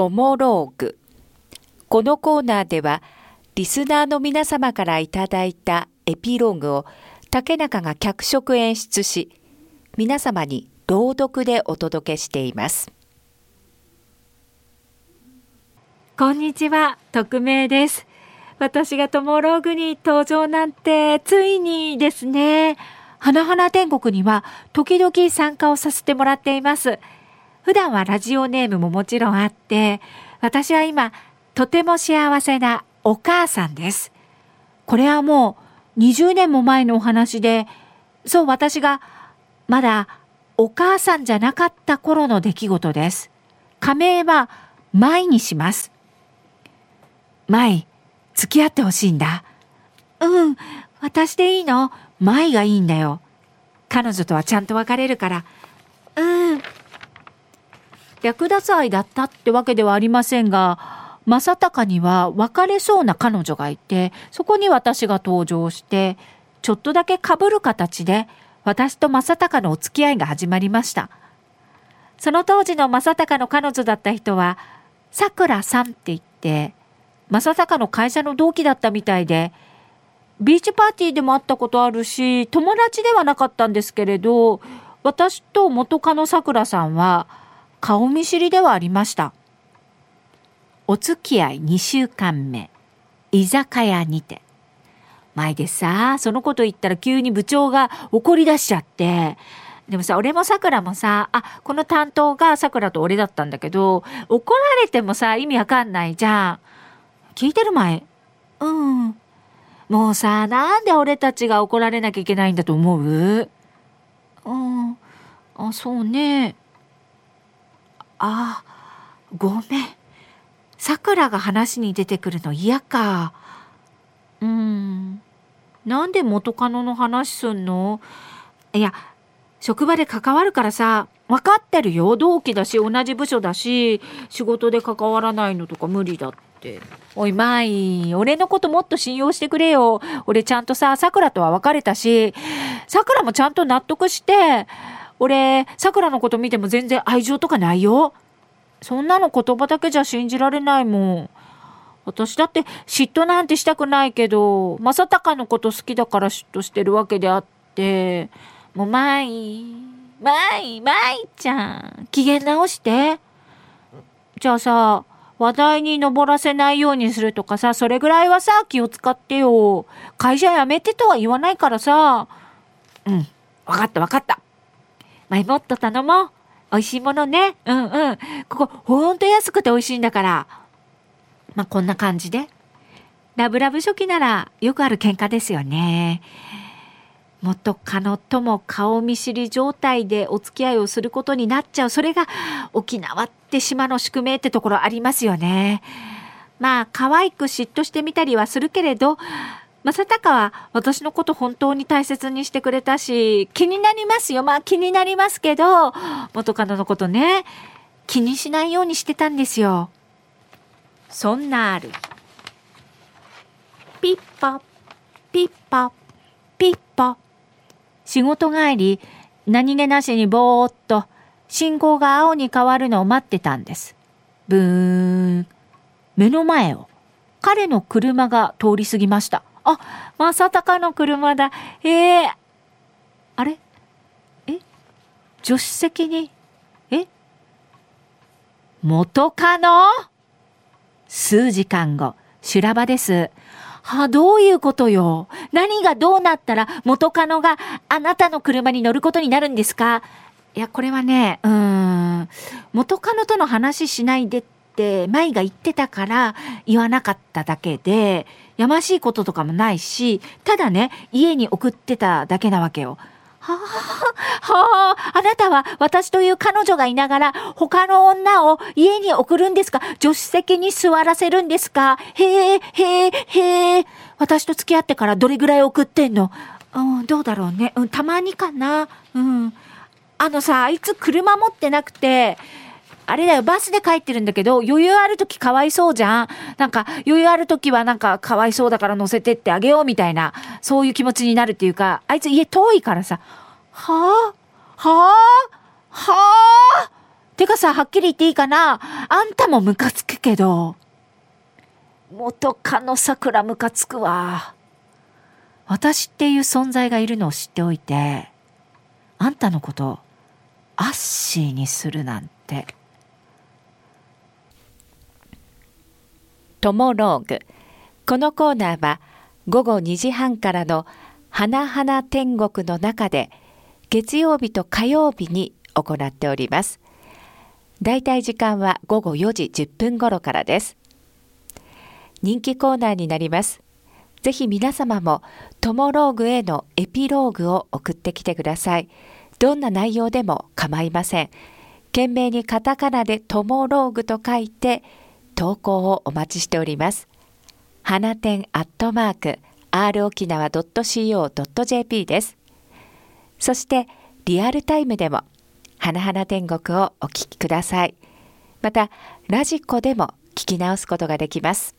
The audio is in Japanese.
トモローグ。このコーナーでは、リスナーの皆様からいただいたエピローグを竹中が脚色演出し、皆様に朗読でお届けしています。こんにちは、匿名です。私がトモローグに登場なんて、ついにですね。花々天国には時々参加をさせてもらっています。普段はラジオネームももちろんあって、私は今、とても幸せなお母さんです。これはもう20年も前のお話で、そう私がまだお母さんじゃなかった頃の出来事です。仮名は舞にします。舞、付き合ってほしいんだ。うん、私でいいの？舞がいいんだよ。彼女とはちゃんと別れるから。略奪愛だったってわけではありませんが、正隆には別れそうな彼女がいて、そこに私が登場して、ちょっとだけ被る形で、私と正隆のお付き合いが始まりました。その当時の正隆の彼女だった人は、さくらさんって言って、正隆の会社の同期だったみたいで、ビーチパーティーでも会ったことあるし、友達ではなかったんですけれど、私と元カノさくらさんは顔見知りではありました。お付き合い2週間目、居酒屋にて。前でさ、そのこと言ったら急に部長が怒り出しちゃって、でもさ、俺もさくらもさ、あ、この担当がさくらと俺だったんだけど、怒られてもさ、意味わかんないじゃん。聞いてる前うん。もうさ、なんで俺たちが怒られなきゃいけないんだと思う？うん、あ、そうね。あ、ごめん。さくらが話に出てくるの嫌か。うん。なんで元カノの話すんの？いや、職場で関わるからさ、分かってるよ。同期だし、同じ部署だし、仕事で関わらないのとか無理だって。おい、まい、俺のこともっと信用してくれよ。俺ちゃんとさ、桜とは別れたし、桜もちゃんと納得して、俺、桜のこと見ても全然愛情とかないよ。そんなの言葉だけじゃ信じられないもん。私だって嫉妬なんてしたくないけど、正隆のこと好きだから嫉妬してるわけであって、もう、まい、まい、まいちゃん、機嫌直して。じゃあさ、話題に上らせないようにするとかさ、それぐらいはさ、気を使ってよ。会社辞めてとは言わないからさ。うん。わかったわかった。前もっと頼もう。美味しいものね。うんうん。ここ、ほんと安くて美味しいんだから。まあ、こんな感じで。ラブラブ初期ならよくある喧嘩ですよね。元カノとも顔見知り状態でお付き合いをすることになっちゃう。それが沖縄って島の宿命ってところありますよね。まあ、可愛く嫉妬してみたりはするけれど、正隆は私のこと本当に大切にしてくれたし、気になりますよ。まあ気になりますけど、元カノのことね、気にしないようにしてたんですよ。そんなある。ピッパ、ピッパ、ピッパ。仕事帰り、何気なしにぼーっと信号が青に変わるのを待ってたんです。ブーン。目の前を彼の車が通り過ぎました。あ、まさたかの車だ。ええー、あれ？え？助手席に、え？元カノ？数時間後、修羅場です。はあ、どういうことよ？何がどうなったら元カノがあなたの車に乗ることになるんですか？いや、これはね、うん、元カノとの話しないでって、舞が言ってたから言わなかっただけで、やましいこととかもないし、ただね、家に送ってただけなわけよ。はあ、はあ、あなたは私という彼女がいながら他の女を家に送るんですか？助手席に座らせるんですか？へえ、へえ、へえ。私と付き合ってからどれぐらい送ってんの？うん、どうだろうね。うん、たまにかな。うん。あのさ、あいつ車持ってなくて、あれだよ、バスで帰ってるんだけど、余裕ある時かわいそうじゃんなんか、余裕ある時はなんかかわいそうだから乗せてってあげようみたいな、そういう気持ちになるっていうか、あいつ家遠いからさ、はあ？はあ？はあ？てかさ、はっきり言っていいかな？あんたもムカつくけど。元カノ桜ムカつくわ。私っていう存在がいるのを知っておいて、あんたのこと、アッシーにするなんて。トモローグ。このコーナーは午後2時半からの花々天国の中で月曜日と火曜日に行っております。だいたい時間は午後4時10分頃からです。人気コーナーになります。ぜひ皆様もトモローグへのエピローグを送ってきてください。どんな内容でも構いません。懸命にカタカナでトモローグと書いて投稿をお待ちしております。花店アットマーク r 沖縄 .co.jp です。そしてリアルタイムでも花々天国をお聞きください。またラジコでも聞き直すことができます。